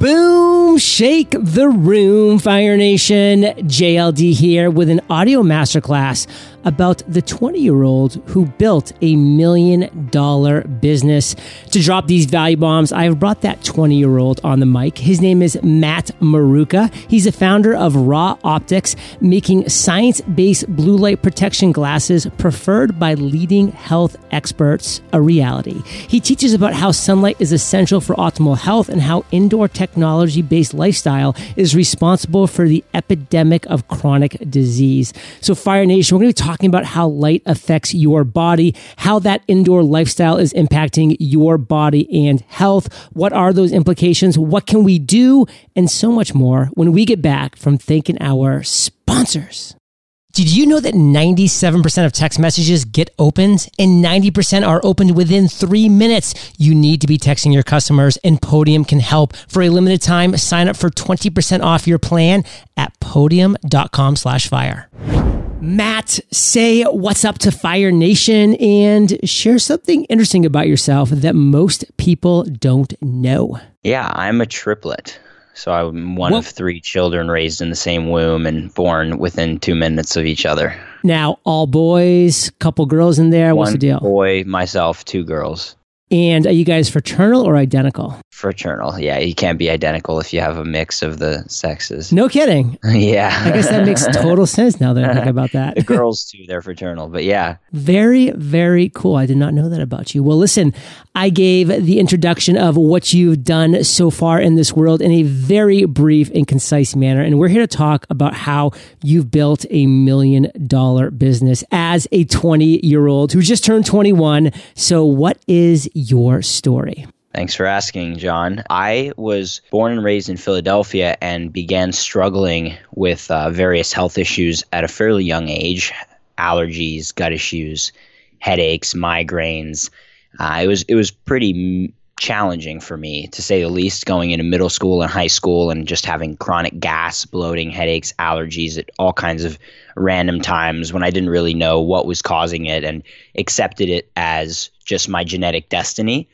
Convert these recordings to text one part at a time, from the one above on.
Boom, shake the room, Fire Nation. JLD here with an audio masterclass about the 20 year old who built a million dollar business. To drop these value bombs, I have brought that 20 year old on the mic. His name is Matt Maruca. He's a founder of Ra Optics, making science based blue light protection glasses preferred by leading health experts a reality. He teaches about how sunlight is essential for optimal health and how indoor technology based lifestyle is responsible for the epidemic of chronic disease. So, Fire Nation, we're going to be talking about how light affects your body, how that indoor lifestyle is impacting your body and health. What are those implications? What can we do? And so much more when we get back from thanking our sponsors. Did you know that 97% of text messages get opened and 90% are opened within three minutes? You need to be texting your customers and Podium can help. For a limited time, sign up for 20% off your plan at podium.com slash fire. Matt, say what's up to Fire Nation and share something interesting about yourself that most people don't know. Yeah, I'm a triplet. So I'm one of three children raised in the same womb and born within two minutes of each other. Now, all boys, couple girls in there. What's the deal? boy, myself, two girls. And are you guys fraternal or identical? Fraternal. Yeah, you can't be identical if you have a mix of the sexes. No kidding. yeah. I guess that makes total sense now that I think about that. the girls too, they're fraternal. But yeah. Very, very cool. I did not know that about you. Well, listen, I gave the introduction of what you've done so far in this world in a very brief and concise manner. And we're here to talk about how you've built a million dollar business as a 20 year old who just turned 21. So what is your story? Thanks for asking, John. I was born and raised in Philadelphia and began struggling with uh, various health issues at a fairly young age allergies, gut issues, headaches, migraines. Uh, it was it was pretty challenging for me to say the least going into middle school and high school and just having chronic gas, bloating, headaches, allergies at all kinds of random times when I didn't really know what was causing it and accepted it as just my genetic destiny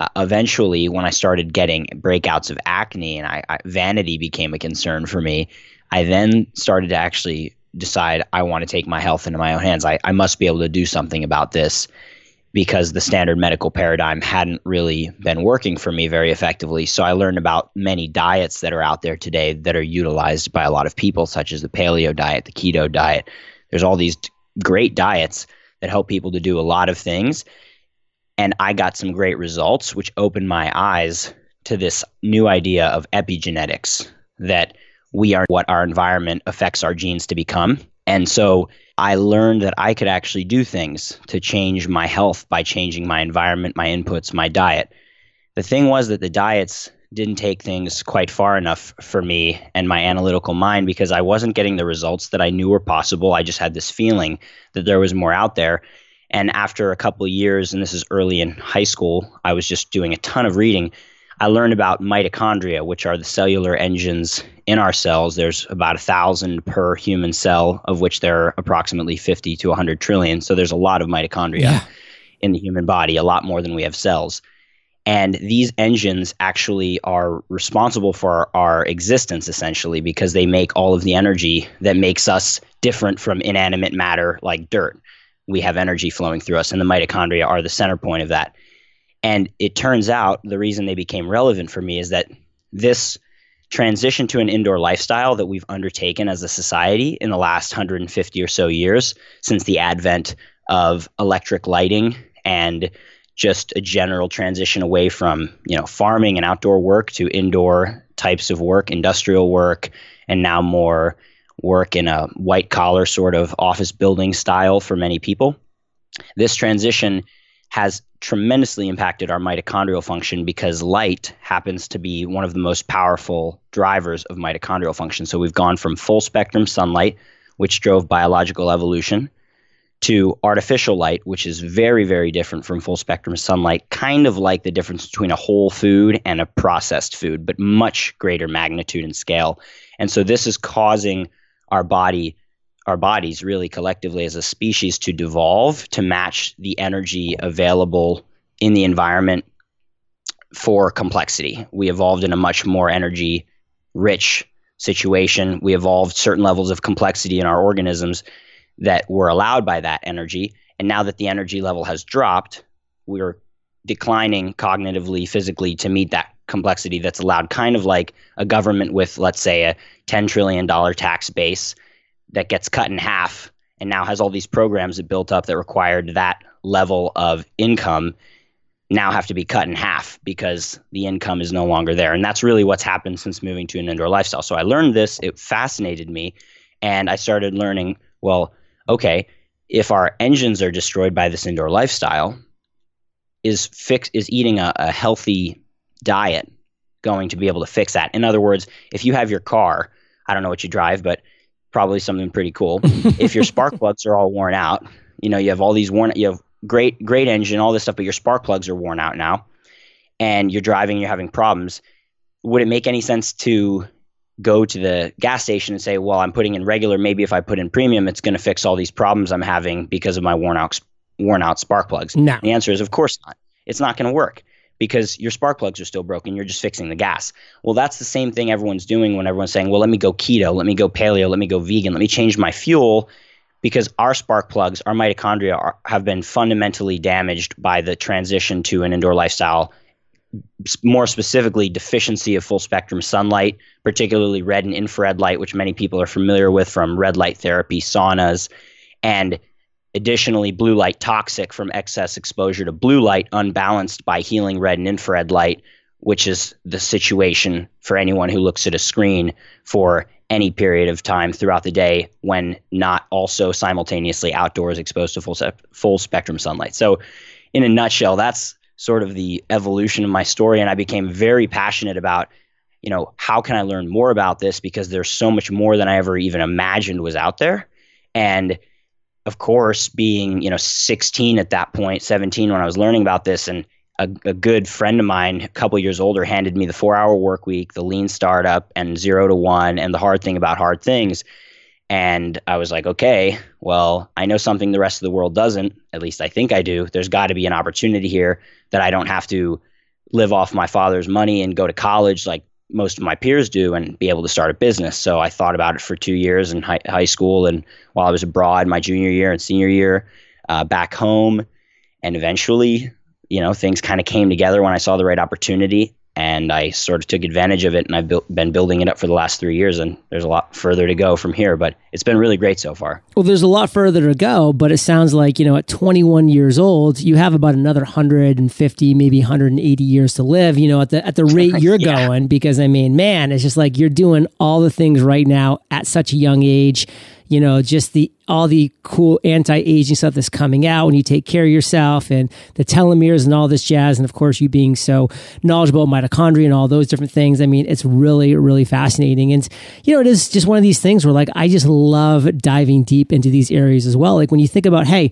uh, eventually, when I started getting breakouts of acne and I, I, vanity became a concern for me, I then started to actually decide I want to take my health into my own hands. I, I must be able to do something about this because the standard medical paradigm hadn't really been working for me very effectively. So I learned about many diets that are out there today that are utilized by a lot of people, such as the paleo diet, the keto diet. There's all these great diets that help people to do a lot of things and I got some great results, which opened my eyes to this new idea of epigenetics that we are what our environment affects our genes to become. And so I learned that I could actually do things to change my health by changing my environment, my inputs, my diet. The thing was that the diets didn't take things quite far enough for me and my analytical mind because I wasn't getting the results that I knew were possible. I just had this feeling that there was more out there. And after a couple years, and this is early in high school, I was just doing a ton of reading. I learned about mitochondria, which are the cellular engines in our cells. There's about a thousand per human cell, of which there are approximately 50 to 100 trillion. So there's a lot of mitochondria yeah. in the human body, a lot more than we have cells. And these engines actually are responsible for our, our existence essentially because they make all of the energy that makes us different from inanimate matter like dirt we have energy flowing through us, and the mitochondria are the center point of that. And it turns out the reason they became relevant for me is that this transition to an indoor lifestyle that we've undertaken as a society in the last 150 or so years since the advent of electric lighting and just a general transition away from you know farming and outdoor work to indoor types of work industrial work and now more work in a white collar sort of office building style for many people. This transition has tremendously impacted our mitochondrial function because light happens to be one of the most powerful drivers of mitochondrial function. So we've gone from full spectrum sunlight, which drove biological evolution, to artificial light, which is very, very different from full spectrum sunlight, kind of like the difference between a whole food and a processed food, but much greater magnitude and scale. And so this is causing our body our bodies really collectively as a species to devolve to match the energy available in the environment for complexity. We evolved in a much more energy rich situation. We evolved certain levels of complexity in our organisms that were allowed by that energy. And now that the energy level has dropped, we're declining cognitively, physically to meet that complexity that's allowed, kind of like a government with, let's say, a $10 trillion tax base that gets cut in half and now has all these programs that built up that required that level of income now have to be cut in half because the income is no longer there. And that's really what's happened since moving to an indoor lifestyle. So I learned this, it fascinated me, and I started learning well, okay, if our engines are destroyed by this indoor lifestyle, is fix is eating a, a healthy diet going to be able to fix that? In other words, if you have your car, I don't know what you drive, but probably something pretty cool. if your spark plugs are all worn out, you know, you have all these worn you have great great engine, all this stuff, but your spark plugs are worn out now, and you're driving, you're having problems. Would it make any sense to go to the gas station and say, "Well, I'm putting in regular. Maybe if I put in premium, it's going to fix all these problems I'm having because of my worn out worn out spark plugs?" No. The answer is, of course not. It's not going to work because your spark plugs are still broken. You're just fixing the gas. Well, that's the same thing everyone's doing when everyone's saying, "Well, let me go keto, let me go paleo, let me go vegan, let me change my fuel." because our spark plugs, our mitochondria are, have been fundamentally damaged by the transition to an indoor lifestyle. More specifically, deficiency of full spectrum sunlight, particularly red and infrared light, which many people are familiar with from red light therapy, saunas, and additionally, blue light toxic from excess exposure to blue light, unbalanced by healing red and infrared light, which is the situation for anyone who looks at a screen for any period of time throughout the day when not also simultaneously outdoors exposed to full full spectrum sunlight. So, in a nutshell, that's sort of the evolution of my story, and I became very passionate about, you know, how can I learn more about this because there's so much more than I ever even imagined was out there, and of course, being you know 16 at that point, 17 when I was learning about this, and a, a good friend of mine, a couple years older, handed me the four hour work week, the lean startup, and zero to one, and the hard thing about hard things. And I was like, okay, well, I know something the rest of the world doesn't. At least I think I do. There's got to be an opportunity here that I don't have to live off my father's money and go to college like most of my peers do and be able to start a business. So I thought about it for two years in high, high school and while I was abroad, my junior year and senior year, uh, back home. And eventually you know, things kind of came together when I saw the right opportunity and I sort of took advantage of it. And I've built, been building it up for the last three years, and there's a lot further to go from here. But it's been really great so far. Well, there's a lot further to go, but it sounds like you know, at 21 years old, you have about another 150, maybe 180 years to live. You know, at the at the rate you're yeah. going, because I mean, man, it's just like you're doing all the things right now at such a young age you know, just the all the cool anti-aging stuff that's coming out when you take care of yourself and the telomeres and all this jazz. And of course, you being so knowledgeable about mitochondria and all those different things. I mean, it's really, really fascinating. And, you know, it is just one of these things where like, I just love diving deep into these areas as well. Like when you think about, hey,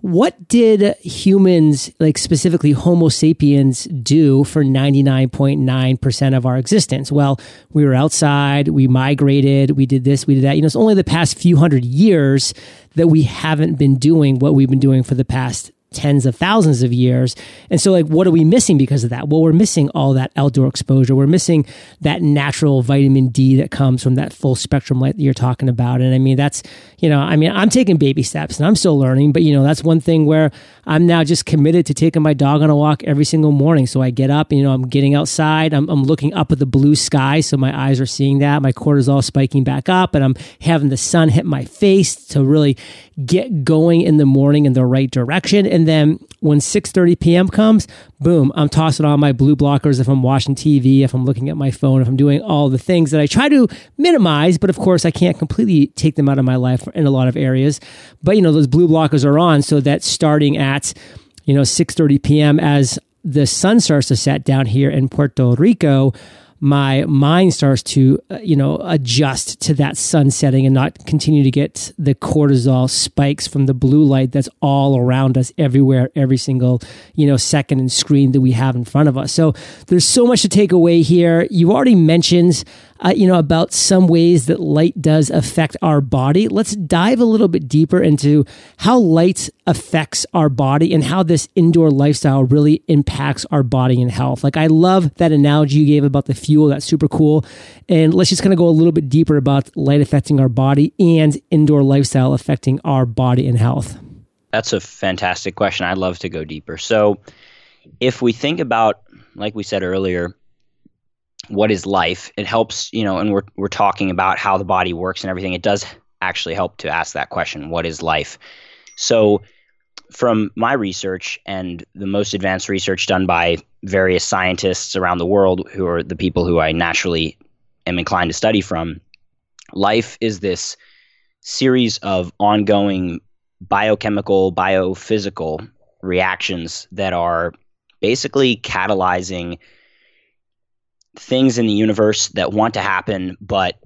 what did humans, like specifically Homo sapiens, do for 99.9% of our existence? Well, we were outside, we migrated, we did this, we did that. You know, it's only the past few hundred years that we haven't been doing what we've been doing for the past tens of thousands of years. And so, like, what are we missing because of that? Well, we're missing all that outdoor exposure. We're missing that natural vitamin D that comes from that full spectrum light that you're talking about. And I mean, that's, you know, I mean, I'm taking baby steps and I'm still learning, but, you know, that's one thing where I'm now just committed to taking my dog on a walk every single morning. So I get up, you know, I'm getting outside, I'm, I'm looking up at the blue sky. So my eyes are seeing that. My cortisol spiking back up, and I'm having the sun hit my face to really get going in the morning in the right direction. And then when 6:30 p.m. comes, boom, I'm tossing on my blue blockers if I'm watching TV, if I'm looking at my phone, if I'm doing all the things that I try to minimize, but of course I can't completely take them out of my life in a lot of areas. But you know, those blue blockers are on so that starting at you know 6:30 p.m. as the sun starts to set down here in Puerto Rico, my mind starts to, uh, you know, adjust to that sun setting and not continue to get the cortisol spikes from the blue light that's all around us everywhere, every single, you know, second and screen that we have in front of us. So there's so much to take away here. You already mentioned uh, you know, about some ways that light does affect our body. Let's dive a little bit deeper into how light affects our body and how this indoor lifestyle really impacts our body and health. Like, I love that analogy you gave about the fuel. That's super cool. And let's just kind of go a little bit deeper about light affecting our body and indoor lifestyle affecting our body and health. That's a fantastic question. I'd love to go deeper. So, if we think about, like we said earlier, what is life, it helps, you know, and we're, we're talking about how the body works and everything. It does actually help to ask that question what is life? So, from my research and the most advanced research done by various scientists around the world, who are the people who I naturally am inclined to study from, life is this series of ongoing biochemical, biophysical reactions that are basically catalyzing things in the universe that want to happen but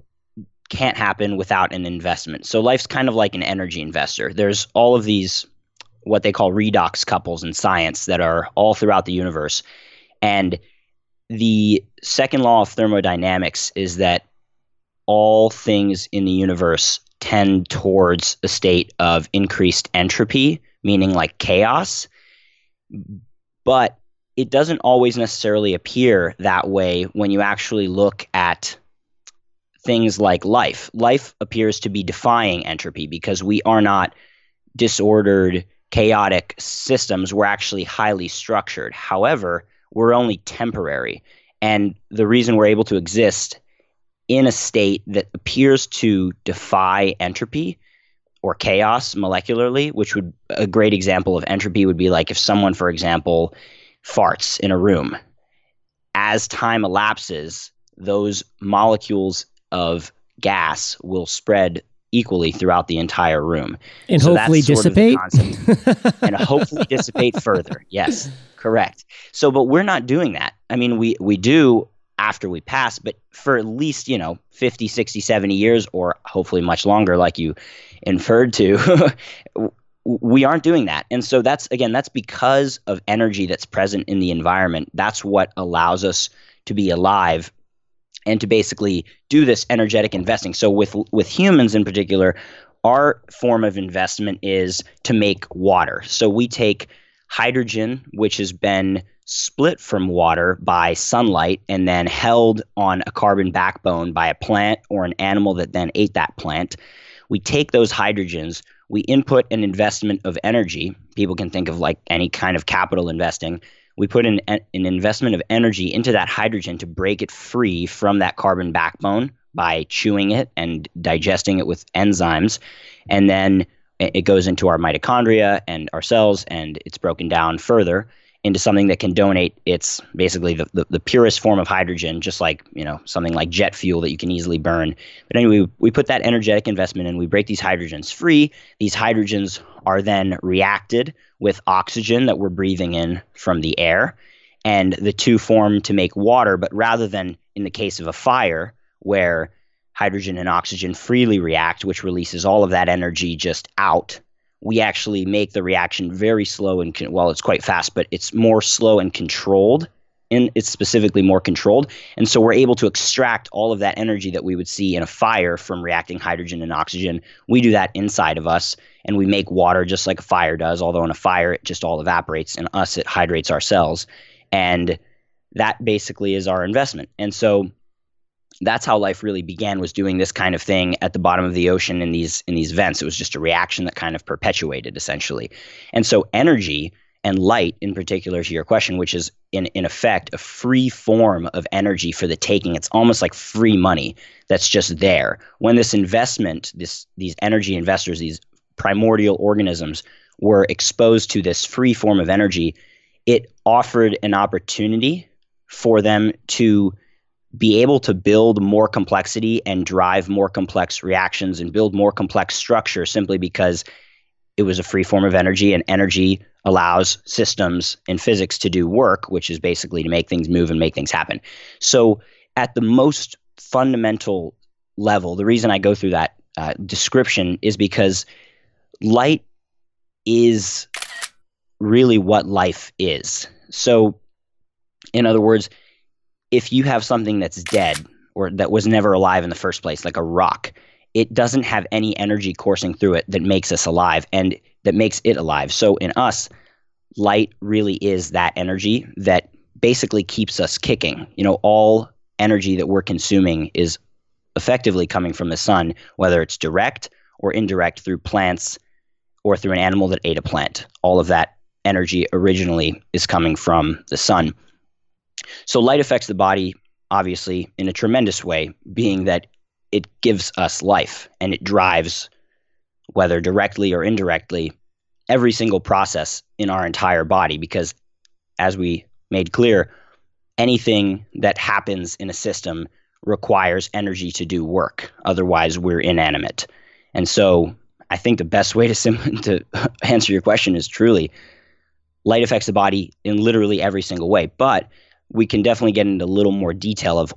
can't happen without an investment. So life's kind of like an energy investor. There's all of these what they call redox couples in science that are all throughout the universe. And the second law of thermodynamics is that all things in the universe tend towards a state of increased entropy, meaning like chaos. But it doesn't always necessarily appear that way when you actually look at things like life. Life appears to be defying entropy because we are not disordered, chaotic systems. We're actually highly structured. However, we're only temporary. And the reason we're able to exist in a state that appears to defy entropy or chaos molecularly, which would a great example of entropy would be like if someone, for example, farts in a room. As time elapses, those molecules of gas will spread equally throughout the entire room. And so hopefully dissipate? and hopefully dissipate further. Yes correct. So but we're not doing that. I mean we we do after we pass but for at least you know 50 60 70 years or hopefully much longer like you inferred to we aren't doing that. And so that's again that's because of energy that's present in the environment. That's what allows us to be alive and to basically do this energetic investing. So with with humans in particular, our form of investment is to make water. So we take hydrogen which has been split from water by sunlight and then held on a carbon backbone by a plant or an animal that then ate that plant. We take those hydrogens, we input an investment of energy. People can think of like any kind of capital investing. We put an, an investment of energy into that hydrogen to break it free from that carbon backbone by chewing it and digesting it with enzymes. And then it goes into our mitochondria and our cells, and it's broken down further into something that can donate its basically the, the, the, purest form of hydrogen, just like you know something like jet fuel that you can easily burn. But anyway, we put that energetic investment in. We break these hydrogens free. These hydrogens are then reacted with oxygen that we're breathing in from the air, and the two form to make water. But rather than in the case of a fire where hydrogen and oxygen freely react, which releases all of that energy just out we actually make the reaction very slow and con- well, it's quite fast, but it's more slow and controlled. And it's specifically more controlled. And so we're able to extract all of that energy that we would see in a fire from reacting hydrogen and oxygen. We do that inside of us and we make water just like a fire does, although in a fire it just all evaporates. In us, it hydrates our cells. And that basically is our investment. And so that's how life really began was doing this kind of thing at the bottom of the ocean in these in these vents. It was just a reaction that kind of perpetuated essentially. And so energy and light in particular to your question which is in in effect a free form of energy for the taking. It's almost like free money that's just there. When this investment this these energy investors these primordial organisms were exposed to this free form of energy it offered an opportunity for them to be able to build more complexity and drive more complex reactions and build more complex structure simply because it was a free form of energy and energy allows systems in physics to do work which is basically to make things move and make things happen. So at the most fundamental level the reason i go through that uh, description is because light is really what life is. So in other words if you have something that's dead or that was never alive in the first place, like a rock, it doesn't have any energy coursing through it that makes us alive and that makes it alive. So in us, light really is that energy that basically keeps us kicking. You know, all energy that we're consuming is effectively coming from the sun, whether it's direct or indirect through plants or through an animal that ate a plant. All of that energy originally is coming from the sun. So light affects the body, obviously, in a tremendous way, being that it gives us life and it drives, whether directly or indirectly, every single process in our entire body. Because as we made clear, anything that happens in a system requires energy to do work. Otherwise, we're inanimate. And so I think the best way to, sim- to answer your question is truly light affects the body in literally every single way. But we can definitely get into a little more detail of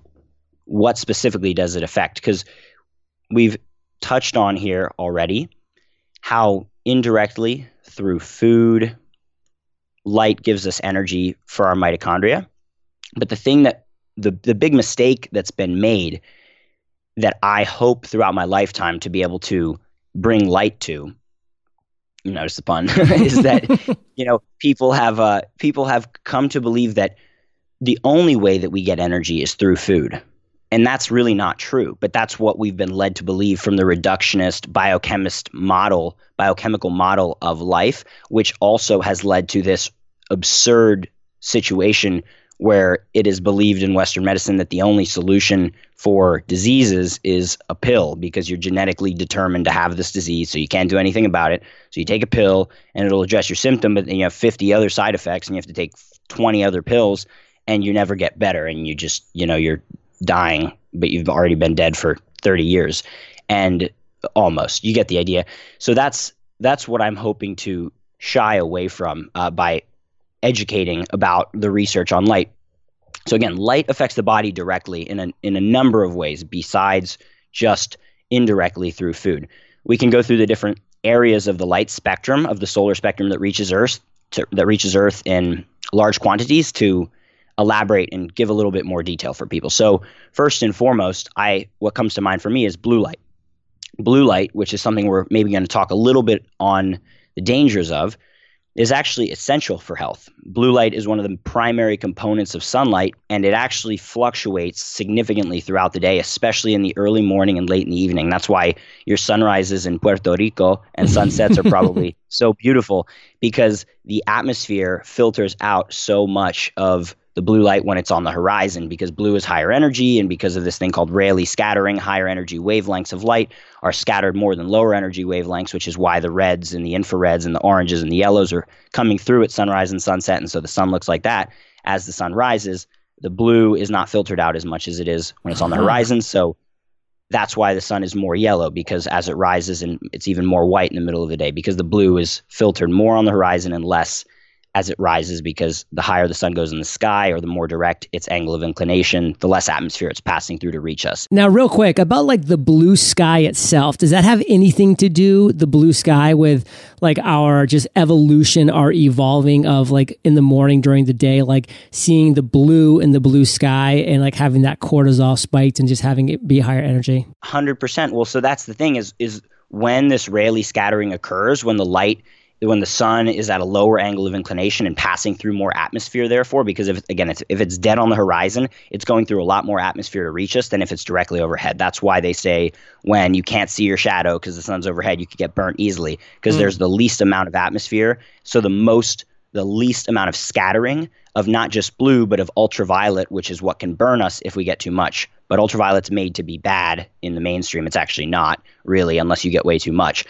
what specifically does it affect because we've touched on here already how indirectly through food light gives us energy for our mitochondria. But the thing that the the big mistake that's been made that I hope throughout my lifetime to be able to bring light to you notice the pun is that you know people have uh, people have come to believe that the only way that we get energy is through food and that's really not true but that's what we've been led to believe from the reductionist biochemist model biochemical model of life which also has led to this absurd situation where it is believed in Western medicine that the only solution for diseases is a pill because you're genetically determined to have this disease, so you can't do anything about it. So you take a pill and it'll address your symptom, but then you have 50 other side effects and you have to take 20 other pills and you never get better and you just, you know, you're dying, but you've already been dead for 30 years and almost. You get the idea. So that's that's what I'm hoping to shy away from uh, by educating about the research on light. So again, light affects the body directly in a in a number of ways besides just indirectly through food. We can go through the different areas of the light spectrum of the solar spectrum that reaches Earth to, that reaches Earth in large quantities to elaborate and give a little bit more detail for people. So first and foremost, I what comes to mind for me is blue light. Blue light, which is something we're maybe going to talk a little bit on the dangers of, is actually essential for health. Blue light is one of the primary components of sunlight, and it actually fluctuates significantly throughout the day, especially in the early morning and late in the evening. That's why your sunrises in Puerto Rico and sunsets are probably so beautiful because the atmosphere filters out so much of the blue light when it's on the horizon because blue is higher energy and because of this thing called Rayleigh scattering, higher energy wavelengths of light are scattered more than lower energy wavelengths, which is why the reds and the infrareds and the oranges and the yellows are coming through at sunrise and sunset. And so the sun looks like that as the sun rises. The blue is not filtered out as much as it is when it's on the uh-huh. horizon. So that's why the sun is more yellow because as it rises and it's even more white in the middle of the day because the blue is filtered more on the horizon and less as it rises because the higher the sun goes in the sky or the more direct its angle of inclination, the less atmosphere it's passing through to reach us. Now, real quick, about like the blue sky itself, does that have anything to do, the blue sky, with like our just evolution, our evolving of like in the morning during the day, like seeing the blue in the blue sky and like having that cortisol spiked and just having it be higher energy? 100%. Well, so that's the thing is, is when this Rayleigh scattering occurs, when the light when the sun is at a lower angle of inclination and passing through more atmosphere therefore because if again it's, if it's dead on the horizon it's going through a lot more atmosphere to reach us than if it's directly overhead. That's why they say when you can't see your shadow because the sun's overhead you could get burnt easily because mm. there's the least amount of atmosphere. So the most the least amount of scattering of not just blue but of ultraviolet which is what can burn us if we get too much. But ultraviolet's made to be bad in the mainstream. It's actually not really unless you get way too much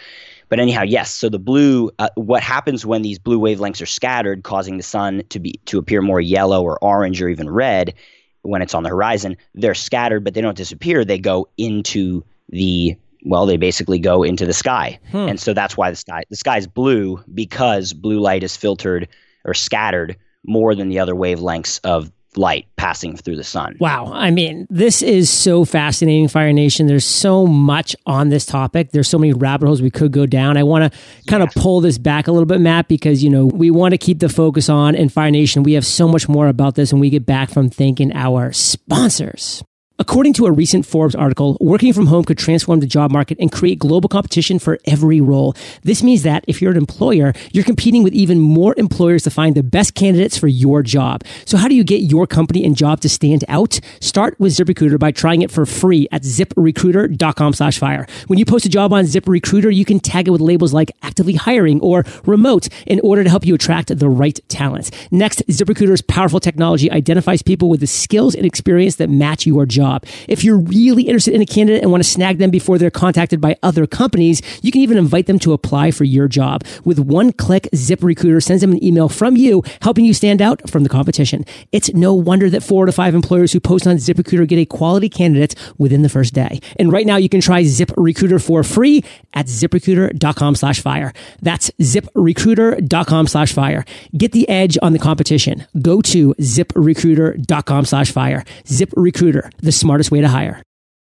but anyhow, yes. So the blue, uh, what happens when these blue wavelengths are scattered, causing the sun to be to appear more yellow or orange or even red when it's on the horizon? They're scattered, but they don't disappear. They go into the well, they basically go into the sky, hmm. and so that's why the sky the sky is blue because blue light is filtered or scattered more than the other wavelengths of light passing through the sun. Wow. I mean, this is so fascinating, Fire Nation. There's so much on this topic. There's so many rabbit holes we could go down. I want to kind of pull this back a little bit, Matt, because, you know, we want to keep the focus on in Fire Nation. We have so much more about this when we get back from thanking our sponsors. According to a recent Forbes article, working from home could transform the job market and create global competition for every role. This means that if you're an employer, you're competing with even more employers to find the best candidates for your job. So how do you get your company and job to stand out? Start with ZipRecruiter by trying it for free at ziprecruiter.com slash fire. When you post a job on ZipRecruiter, you can tag it with labels like actively hiring or remote in order to help you attract the right talent. Next, ZipRecruiter's powerful technology identifies people with the skills and experience that match your job job. If you're really interested in a candidate and want to snag them before they're contacted by other companies, you can even invite them to apply for your job. With one click, ZipRecruiter sends them an email from you, helping you stand out from the competition. It's no wonder that four to five employers who post on ZipRecruiter get a quality candidate within the first day. And right now you can try ZipRecruiter for free at ziprecruiter.com slash fire. That's ziprecruiter.com slash fire. Get the edge on the competition. Go to ziprecruiter.com slash fire. ZipRecruiter, the smartest way to hire.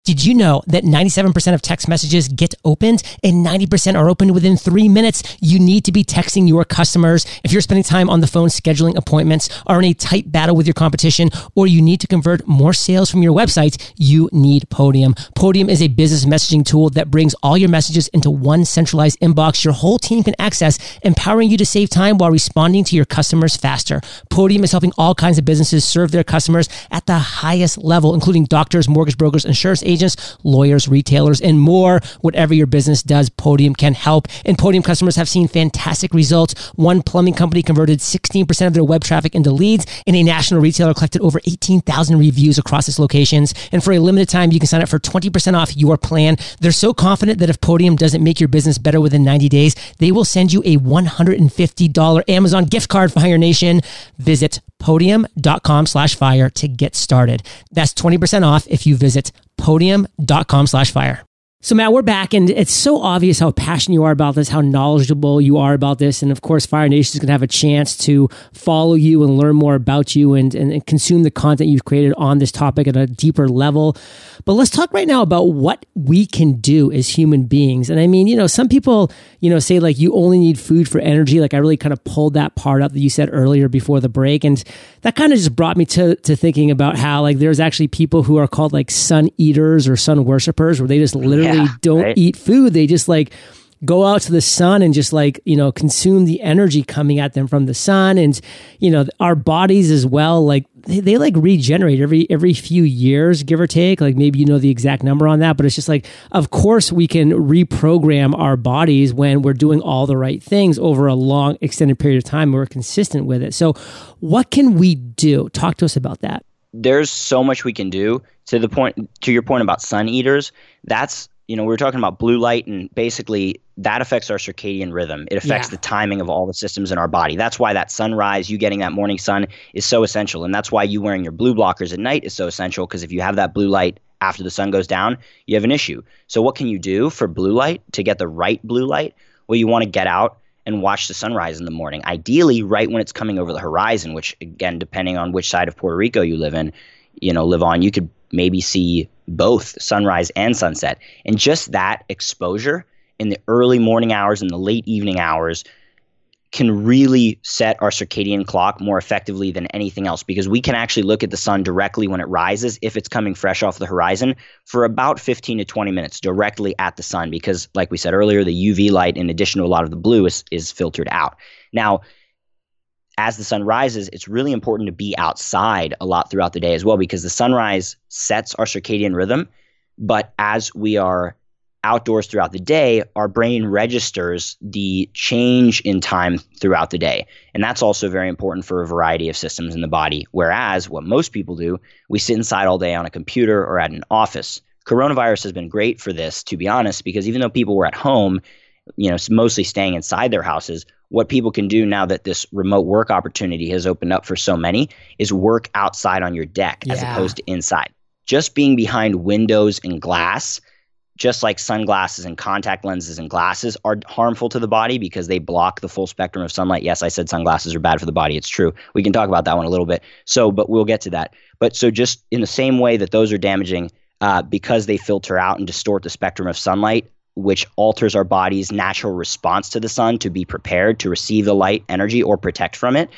Did you know that 97% of text messages get opened and 90% are opened within three minutes? You need to be texting your customers. If you're spending time on the phone scheduling appointments, are in a tight battle with your competition, or you need to convert more sales from your website, you need Podium. Podium is a business messaging tool that brings all your messages into one centralized inbox your whole team can access, empowering you to save time while responding to your customers faster. Podium is helping all kinds of businesses serve their customers at the highest level, including doctors, mortgage brokers, insurance agents, lawyers, retailers, and more. Whatever your business does, Podium can help. And Podium customers have seen fantastic results. One plumbing company converted 16% of their web traffic into leads, and a national retailer collected over 18,000 reviews across its locations. And for a limited time, you can sign up for 20% off your plan. They're so confident that if Podium doesn't make your business better within 90 days, they will send you a $150 Amazon gift card for Fire Nation. Visit podium.com slash fire to get started. That's 20% off if you visit podium.com slash fire. So Matt, we're back and it's so obvious how passionate you are about this, how knowledgeable you are about this. And of course, Fire Nation is going to have a chance to follow you and learn more about you and, and, and, consume the content you've created on this topic at a deeper level. But let's talk right now about what we can do as human beings. And I mean, you know, some people, you know, say like you only need food for energy. Like I really kind of pulled that part up that you said earlier before the break. And that kind of just brought me to, to thinking about how like there's actually people who are called like sun eaters or sun worshippers where they just literally don't right? eat food. They just like go out to the sun and just like, you know, consume the energy coming at them from the sun. And, you know, our bodies as well, like they, they like regenerate every, every few years, give or take. Like maybe you know the exact number on that, but it's just like, of course we can reprogram our bodies when we're doing all the right things over a long extended period of time. We're consistent with it. So what can we do? Talk to us about that. There's so much we can do to the point, to your point about sun eaters. That's you know, we were talking about blue light, and basically that affects our circadian rhythm. It affects yeah. the timing of all the systems in our body. That's why that sunrise, you getting that morning sun, is so essential. And that's why you wearing your blue blockers at night is so essential because if you have that blue light after the sun goes down, you have an issue. So, what can you do for blue light to get the right blue light? Well, you want to get out and watch the sunrise in the morning, ideally right when it's coming over the horizon, which, again, depending on which side of Puerto Rico you live in, you know, live on, you could maybe see both sunrise and sunset. And just that exposure in the early morning hours and the late evening hours can really set our circadian clock more effectively than anything else because we can actually look at the sun directly when it rises if it's coming fresh off the horizon for about 15 to 20 minutes directly at the sun because like we said earlier the UV light in addition to a lot of the blue is, is filtered out. Now as the sun rises, it's really important to be outside a lot throughout the day as well because the sunrise sets our circadian rhythm. But as we are outdoors throughout the day, our brain registers the change in time throughout the day. And that's also very important for a variety of systems in the body. Whereas what most people do, we sit inside all day on a computer or at an office. Coronavirus has been great for this, to be honest, because even though people were at home, you know, mostly staying inside their houses, what people can do now that this remote work opportunity has opened up for so many is work outside on your deck yeah. as opposed to inside. Just being behind windows and glass, just like sunglasses and contact lenses and glasses are harmful to the body because they block the full spectrum of sunlight. Yes, I said sunglasses are bad for the body. It's true. We can talk about that one a little bit. So, but we'll get to that. But so just in the same way that those are damaging uh, because they filter out and distort the spectrum of sunlight, which alters our body's natural response to the sun to be prepared to receive the light energy or protect from it.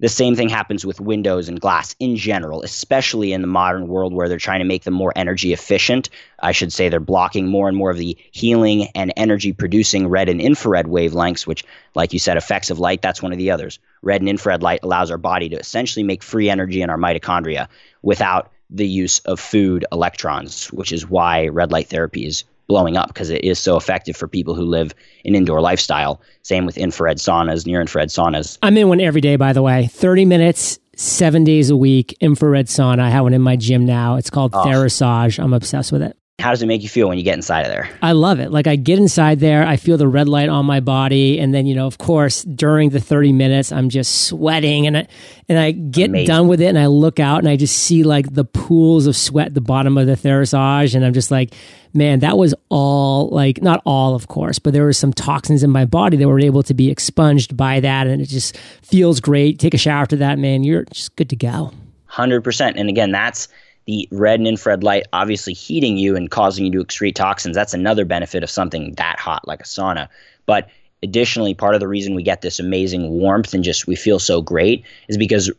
the same thing happens with windows and glass in general, especially in the modern world where they're trying to make them more energy efficient. I should say they're blocking more and more of the healing and energy producing red and infrared wavelengths, which, like you said, effects of light, that's one of the others. Red and infrared light allows our body to essentially make free energy in our mitochondria without the use of food electrons, which is why red light therapy is blowing up because it is so effective for people who live an indoor lifestyle. Same with infrared saunas, near infrared saunas. I'm in one every day, by the way. 30 minutes, seven days a week, infrared sauna. I have one in my gym now. It's called oh. Therasage. I'm obsessed with it. How does it make you feel when you get inside of there? I love it. Like I get inside there, I feel the red light on my body, and then you know, of course, during the thirty minutes, I'm just sweating, and I, and I get Amazing. done with it, and I look out, and I just see like the pools of sweat at the bottom of the Therasage, and I'm just like, man, that was all like not all, of course, but there were some toxins in my body that were able to be expunged by that, and it just feels great. Take a shower after that, man. You're just good to go. Hundred percent, and again, that's the red and infrared light obviously heating you and causing you to excrete toxins. That's another benefit of something that hot like a sauna. But additionally, part of the reason we get this amazing warmth and just we feel so great is because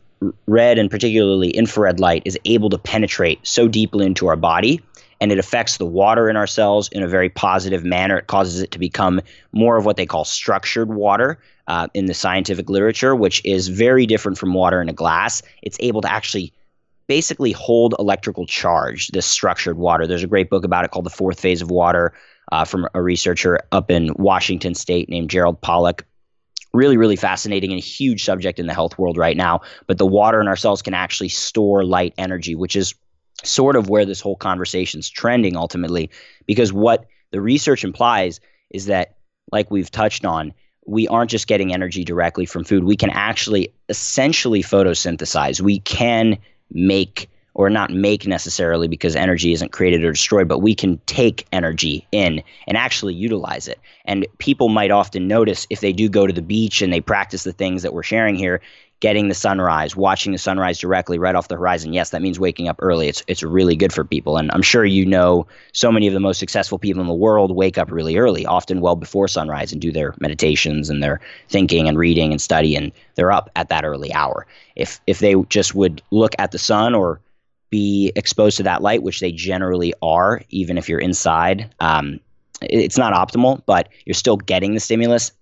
red and particularly infrared light is able to penetrate so deeply into our body and it affects the water in our cells in a very positive manner. It causes it to become more of what they call structured water uh, in the scientific literature, which is very different from water in a glass. It's able to actually basically hold electrical charge, this structured water. There's a great book about it called The Fourth Phase of Water uh, from a researcher up in Washington State named Gerald Pollack. Really, really fascinating and a huge subject in the health world right now. But the water in our cells can actually store light energy, which is sort of where this whole conversation is trending ultimately. Because what the research implies is that, like we've touched on, we aren't just getting energy directly from food. We can actually essentially photosynthesize. We can make or not make necessarily because energy isn't created or destroyed, but we can take energy in and actually utilize it. And people might often notice if they do go to the beach and they practice the things that we're sharing here, getting the sunrise, watching the sunrise directly right off the horizon. Yes, that means waking up early. It's it's really good for people. And I'm sure you know so many of the most successful people in the world wake up really early, often well before sunrise and do their meditations and their thinking and reading and study and they're up at that early hour. If if they just would look at the sun or be exposed to that light, which they generally are, even if you're inside. Um, it's not optimal, but you're still getting the stimulus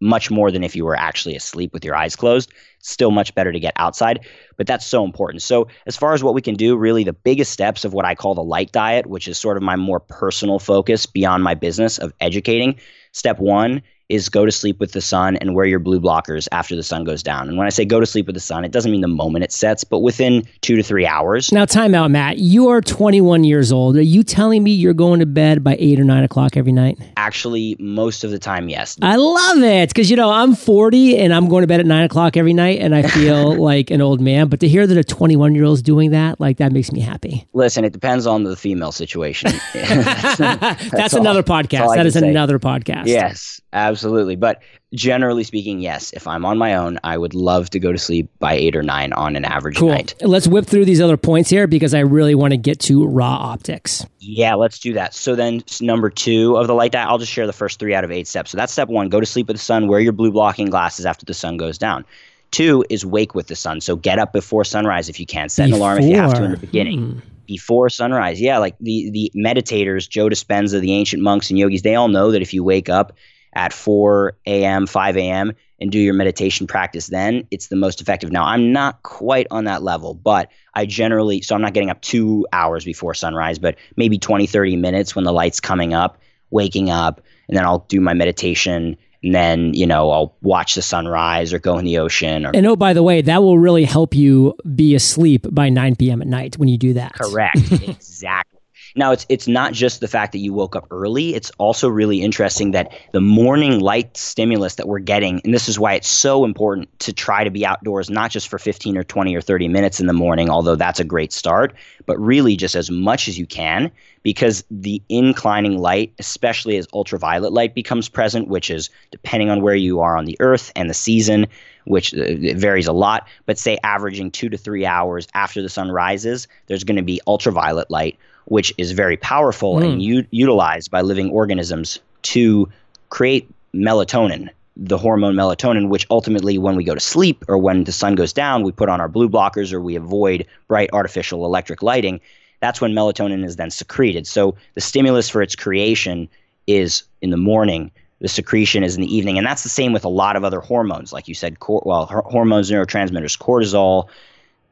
much more than if you were actually asleep with your eyes closed. Still much better to get outside, but that's so important. So, as far as what we can do, really the biggest steps of what I call the light diet, which is sort of my more personal focus beyond my business of educating. Step one is go to sleep with the sun and wear your blue blockers after the sun goes down. And when I say go to sleep with the sun, it doesn't mean the moment it sets, but within two to three hours. Now, time out, Matt. You are 21 years old. Are you telling me you're going to bed by eight or nine o'clock every night? Actually, most of the time, yes. I love it because, you know, I'm 40 and I'm going to bed at nine o'clock every night and I feel like an old man. But to hear that a 21 year old is doing that, like that makes me happy. Listen, it depends on the female situation. that's, that's, that's another podcast. That is another podcast. Yes. Absolutely. But generally speaking, yes, if I'm on my own, I would love to go to sleep by eight or nine on an average cool. night. Let's whip through these other points here because I really want to get to Ra Optics. Yeah, let's do that. So then number two of the light diet, I'll just share the first three out of eight steps. So that's step one, go to sleep with the sun, wear your blue blocking glasses after the sun goes down. Two is wake with the sun. So get up before sunrise if you can. Set before. an alarm if you have to in the beginning. Hmm before sunrise. Yeah, like the the meditators, Joe Dispenza, the ancient monks and yogis, they all know that if you wake up at 4 a.m., 5 a.m., and do your meditation practice then, it's the most effective. Now, I'm not quite on that level, but I generally, so I'm not getting up two hours before sunrise, but maybe 20, 30 minutes when the light's coming up, waking up, and then I'll do my meditation. And then, you know, I'll watch the sunrise or go in the ocean. Or, and oh, by the way, that will really help you be asleep by 9 p.m. at night when you do that. Correct. exactly. Now, it's it's not just the fact that you woke up early. It's also really interesting that the morning light stimulus that we're getting, and this is why it's so important to try to be outdoors, not just for 15 or 20 or 30 minutes in the morning, although that's a great start, but really just as much as you can, because the inclining light, especially as ultraviolet light becomes present, which is depending on where you are on the earth and the season, which uh, varies a lot, but say averaging two to three hours after the sun rises, there's going to be ultraviolet light which is very powerful mm. and hmm. u- utilized by living organisms to create melatonin, the hormone melatonin, which ultimately, when we go to sleep or when the sun goes down, we put on our blue blockers or we avoid bright artificial electric lighting. That's when melatonin is then secreted. So the stimulus for its creation is in the morning. The secretion is in the evening, and that's the same with a lot of other hormones, like you said. Cor- well, hormones, neurotransmitters, cortisol,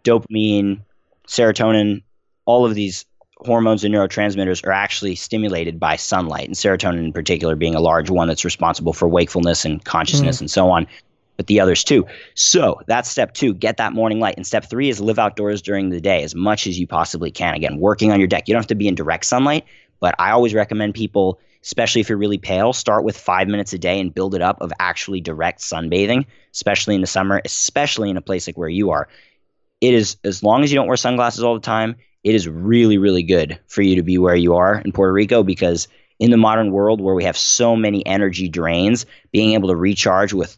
dopamine, serotonin, all of these hormones and neurotransmitters are actually stimulated by sunlight, and serotonin in particular being a large one that's responsible for wakefulness and consciousness mm. and so on, but the others too. So that's step two get that morning light. And step three is live outdoors during the day as much as you possibly can. Again, working on your deck. You don't have to be in direct sunlight, but I always recommend people, especially if you're really pale, start with five minutes a day and build it up of actually direct sunbathing, especially in the summer, especially in a place like where you are. It is as long as you don't wear sunglasses all the time, it is really, really good for you to be where you are in Puerto Rico because in the modern world where we have so many energy drains, being able to recharge with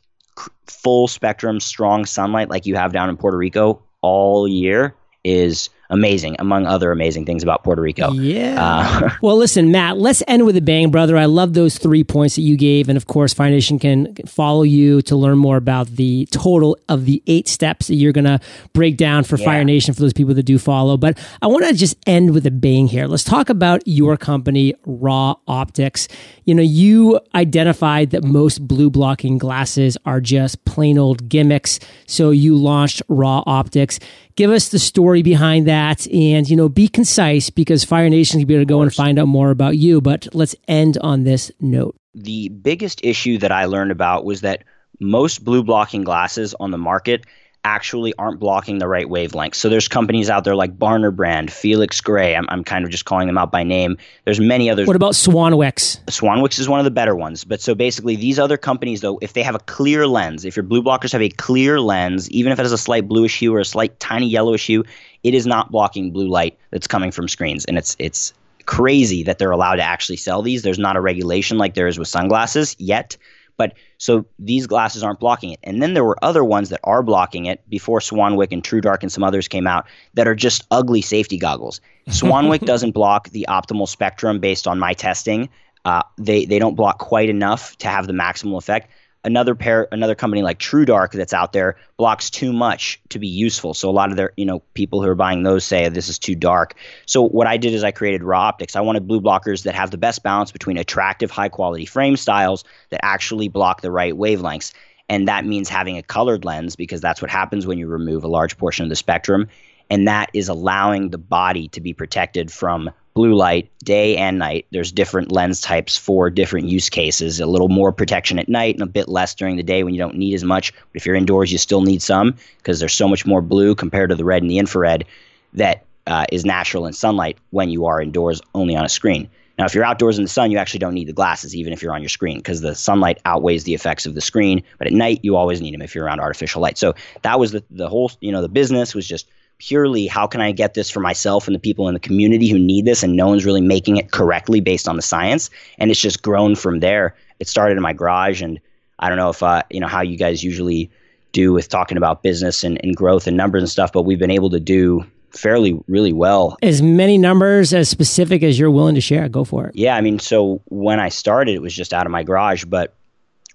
full spectrum, strong sunlight like you have down in Puerto Rico all year is amazing, among other amazing things about Puerto Rico. Yeah. Uh, well, listen, Matt, let's end with a bang, brother. I love those three points that you gave. And of course, Fire Nation can follow you to learn more about the total of the eight steps that you're going to break down for yeah. Fire Nation for those people that do follow. But I want to just end with a bang here. Let's talk about your company, Ra Optics. You know, you identified that most blue blocking glasses are just plain old gimmicks. So you launched Ra Optics give us the story behind that and you know be concise because fire nation can be able to go and find out more about you. But let's end on this note. The biggest issue that i learned about was that most blue blocking glasses on the market actually aren't blocking the right wavelength. So there's companies out there like Barner Brand, Felix Gray. I'm, I'm kind of just calling them out by name. There's many others. What about Swanwix? Swanwix is one of the better ones. But so basically, these other companies, though, if they have a clear lens, if your blue blockers have a clear lens, even if it has a slight bluish hue or a slight tiny yellowish hue, it is not blocking blue light that's coming from screens. And it's it's crazy that they're allowed to actually sell these. There's not a regulation like there is with sunglasses yet. But so these glasses aren't blocking it. And then there were other ones that are blocking it before Swanwick and TrueDark and some others came out that are just ugly safety goggles. Swanwick doesn't block the optimal spectrum based on my testing. Uh, they they don't block quite enough to have the maximal effect another pair another company like TrueDark that's out there blocks too much to be useful. So a lot of their you know people who are buying those say this is too dark. So what I did is I created Ra Optics. I wanted blue blockers that have the best balance between attractive high quality frame styles that actually block the right wavelengths. And that means having a colored lens because that's what happens when you remove a large portion of the spectrum. And that is allowing the body to be protected from blue light day and night. There's different lens types for different use cases. A little more protection at night and a bit less during the day when you don't need as much. But if you're indoors, you still need some because there's so much more blue compared to the red and the infrared that uh, is natural in sunlight when you are indoors only on a screen. Now, if you're outdoors in the sun, you actually don't need the glasses, even if you're on your screen, because the sunlight outweighs the effects of the screen. But at night, you always need them if you're around artificial light. So that was the, the whole, you know, the business was just purely how can I get this for myself and the people in the community who need this, and no one's really making it correctly based on the science. And it's just grown from there. It started in my garage, and I don't know if uh, you know how you guys usually do with talking about business and, and growth and numbers and stuff, but we've been able to do fairly really well. As many numbers as specific as you're willing to share, go for it. Yeah, I mean, so when I started, it was just out of my garage, but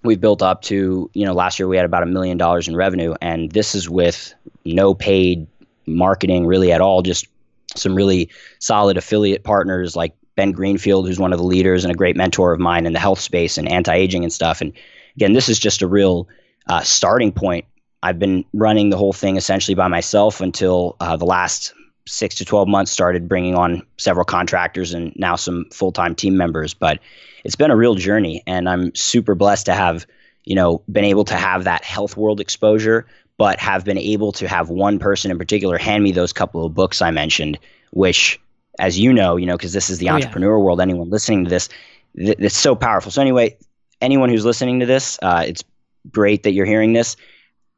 we've built up to you know last year we had about a million dollars in revenue, and this is with no paid marketing really at all, just some really solid affiliate partners like Ben Greenfield, who's one of the leaders and a great mentor of mine in the health space and anti aging and stuff. And again, this is just a real uh, starting point. I've been running the whole thing essentially by myself until uh, the last six to 12 months started bringing on several contractors and now some full time team members. But it's been a real journey, and I'm super blessed to have you know been able to have that health world exposure but have been able to have one person in particular hand me those couple of books I mentioned, which, as you know, you know, because this is the oh, entrepreneur yeah. world. Anyone listening to this, th- it's so powerful. So anyway, anyone who's listening to this, uh, it's great that you're hearing this.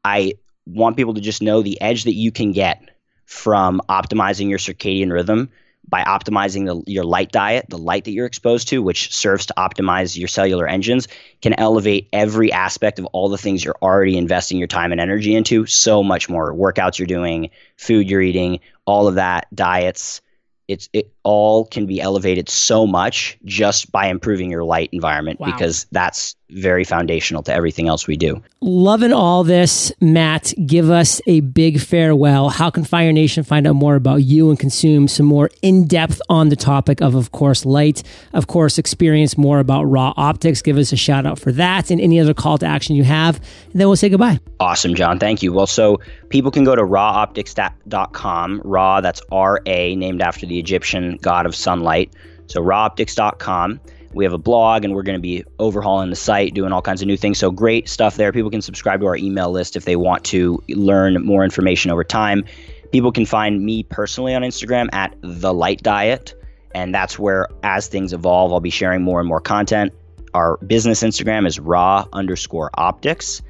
I want people to just know the edge that you can get from optimizing your circadian rhythm by optimizing the, your light diet, the light that you're exposed to, which serves to optimize your cellular engines, can elevate every aspect of all the things you're already investing your time and energy into so much more. Workouts you're doing, food you're eating, all of that, diets. It's it all can be elevated so much just by improving your light environment wow. because that's very foundational to everything else we do. Loving all this, Matt. Give us a big farewell. How can Fire Nation find out more about you and consume some more in depth on the topic of, of course, light? Of course, experience more about Ra Optics. Give us a shout out for that and any other call to action you have. And then we'll say goodbye. Awesome, John. Thank you. Well, so people can go to raoptics.com. Ra, that's R A, named after the Egyptian god of sunlight. So raoptics.com. We have a blog and we're going to be overhauling the site, doing all kinds of new things. So great stuff there. People can subscribe to our email list if they want to learn more information over time. People can find me personally on Instagram at the light diet. And that's where, as things evolve, I'll be sharing more and more content. Our business Instagram is ra underscore optics.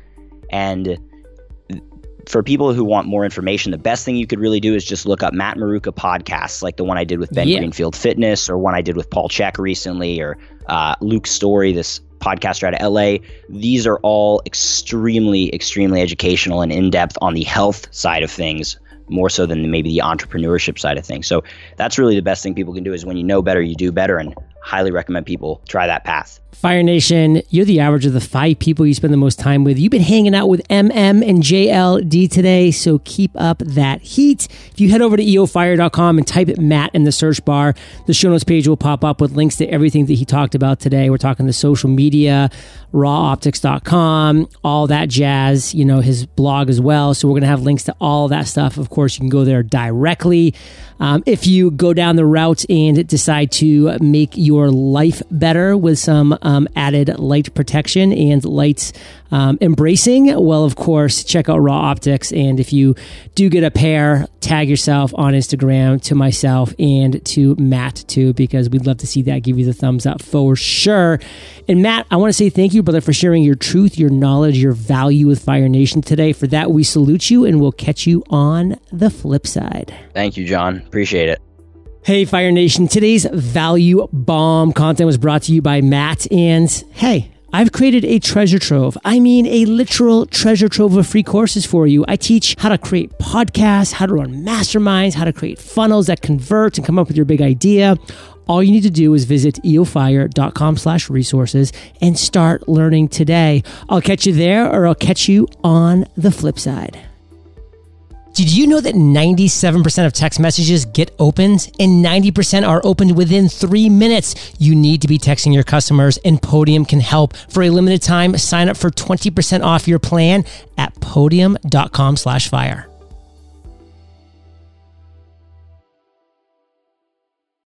And for people who want more information, the best thing you could really do is just look up Matt Maruca podcasts, like the one I did with Ben yeah. Greenfield Fitness, or one I did with Paul Chek recently, or uh, Luke Storey, this podcaster out of LA. These are all extremely, extremely educational and in depth on the health side of things, more so than maybe the entrepreneurship side of things. So that's really the best thing people can do is when you know better, you do better. And highly recommend people try that path. Fire Nation, you're the average of the five people you spend the most time with. You've been hanging out with MM and JLD today, so keep up that heat. If you head over to eofire.com and type it Matt in the search bar, the show notes page will pop up with links to everything that he talked about today. We're talking the social media, raoptics.com, all that jazz, you know, his blog as well. So we're going to have links to all that stuff. Of course, you can go there directly. Um, if you go down the route and decide to make your life better with some um, added light protection and light um, embracing, well, of course, check out Ra Optics. And if you do get a pair, tag yourself on Instagram to myself and to Matt too, because we'd love to see that. Give you the thumbs up for sure. And Matt, I want to say thank you, brother, for sharing your truth, your knowledge, your value with Fire Nation today. For that, we salute you and we'll catch you on the flip side. Thank you, John. Appreciate it. Hey, Fire Nation. Today's value bomb content was brought to you by Matt. And hey, I've created a treasure trove. I mean, a literal treasure trove of free courses for you. I teach how to create podcasts, how to run masterminds, how to create funnels that convert and come up with your big idea. All you need to do is visit eofire.com slash resources and start learning today. I'll catch you there or I'll catch you on the flip side. Did you know that 97% of text messages get opened and 90% are opened within three minutes? You need to be texting your customers and Podium can help. For a limited time, sign up for 20% off your plan at podium.com slash fire.